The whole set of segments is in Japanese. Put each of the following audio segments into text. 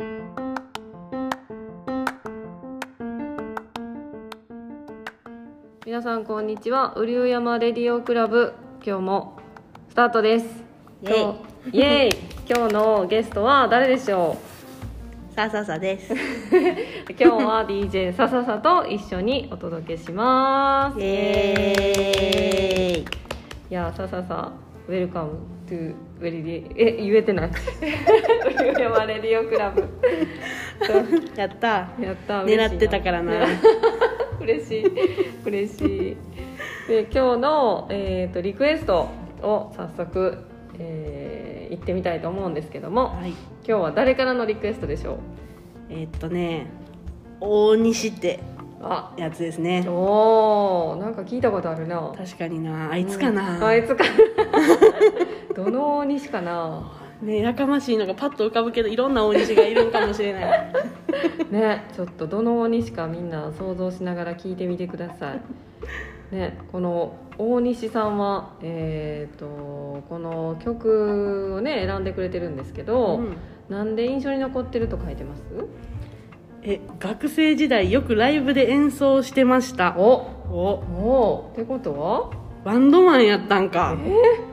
皆さんこんにちは。雨竜山レディオクラブ今日もスタートです。イエイ今日イエイ。今日のゲストは誰でしょさあさあさあです。う。今日は DJ さささと一緒にお届けします。イエーイ。いやさささ welcome toウェリディえ言えてない。山レディオクラブ。やった。やった狙ってたからな。嬉しい嬉しいで今日の、えー、とリクエストを早速、えー、行ってみたいと思うんですけどもはい。今日は誰からのリクエストでしょう？えーっとね、大西ってあやつですね。おーなんか聞いたことあるな確かにな。あいつかうんな。あいつかどの大西かなねやかましいのがパッと浮かぶけどいろんな大西がいるんかもしれない。ねちょっとどの大西かみんな想像しながら聞いてみてくださいねこの大西さんはえっ、とこの曲をね選んでくれてるんですけど、うんなんで印象に残ってると書いてます？え学生時代よくライブで演奏してました。おおおってことは？バンドマンやったんか。イ知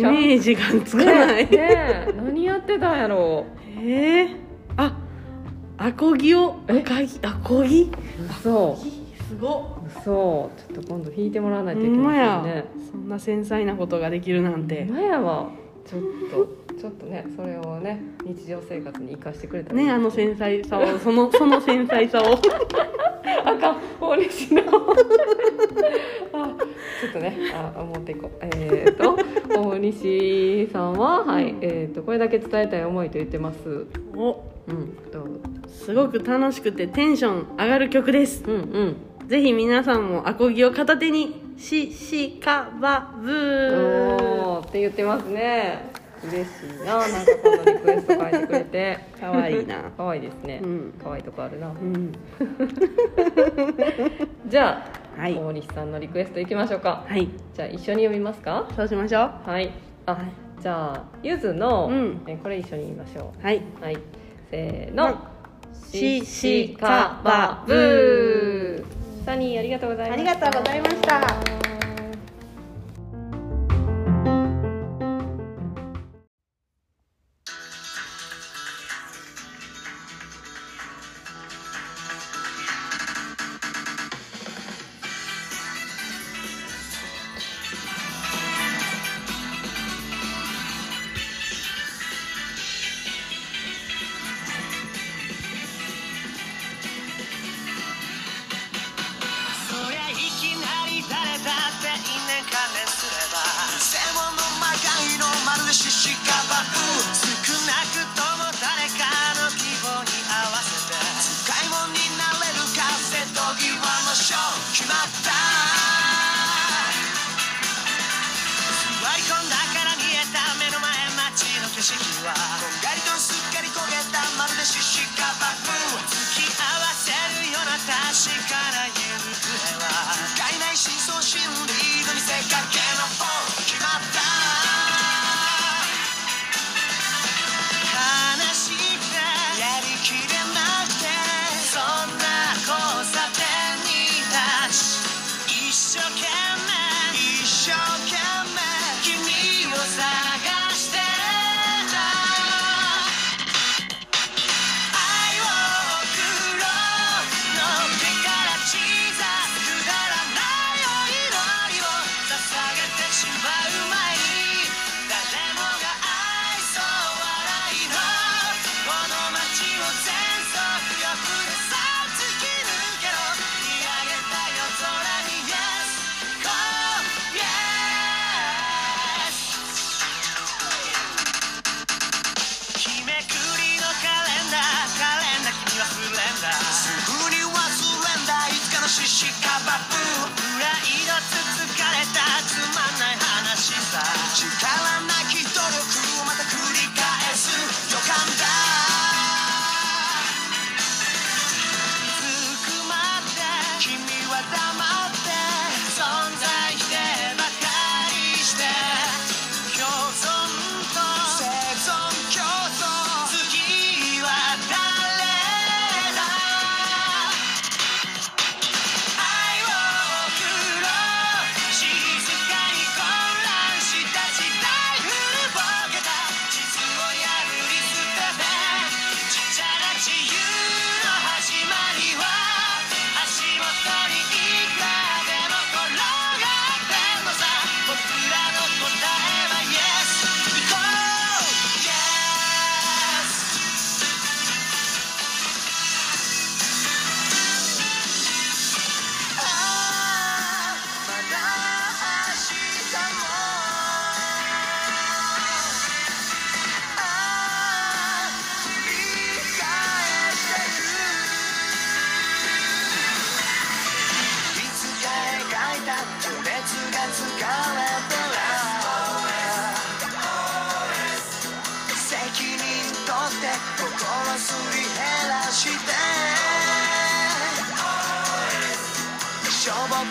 らん。メージがつかない。ねねえ何やってたんやろ。えー、あ、アコギをえ？アコギ？アコギ？う嘘すごっ。嘘。ちょっと今度弾いてもらわないといけませんね。そんな繊細なことができるなんて。前はちょっとちょっとねそれをね日常生活に生かしてくれたねあの繊細さをそのその繊細さをあかん大西のあちょっとねあ持っていこう。えっ、と大西さんははいえっ、とこれだけ伝えたい思いと言ってます。お。うん。とすごく楽しくてテンション上がる曲です。うんうん。ぜひ皆さんもアコギを片手にししかばぶおーって言ってますね嬉しいな。なんかこのリクエスト書いてくれて。かわいいな。可愛いですね、うん。可愛いとこあるな。うん。じゃあ、はい。大西さんのリクエストいきましょうか。はい。じゃあ一緒に読みますか？そうしましょう。はい。あ、はい。じゃあゆずの、うん。えこれ一緒に言いましょはい、うはい。せーの、しししかばぶー。サニーありがとうございました。ありがとうございましたまるで獅子かばう少なくて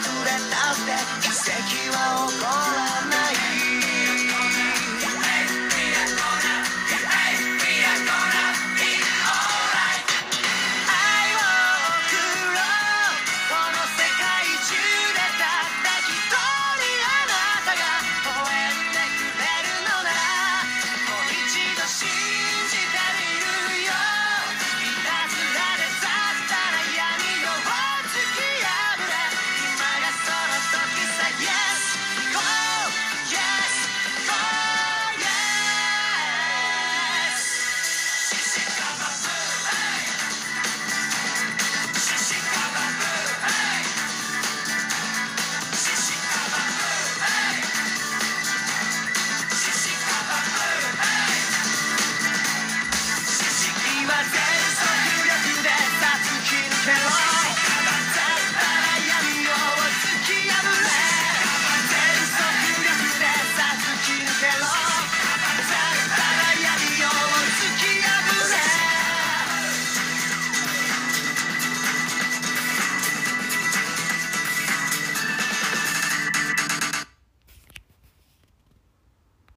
遅れたって奇跡は起こらない Yes.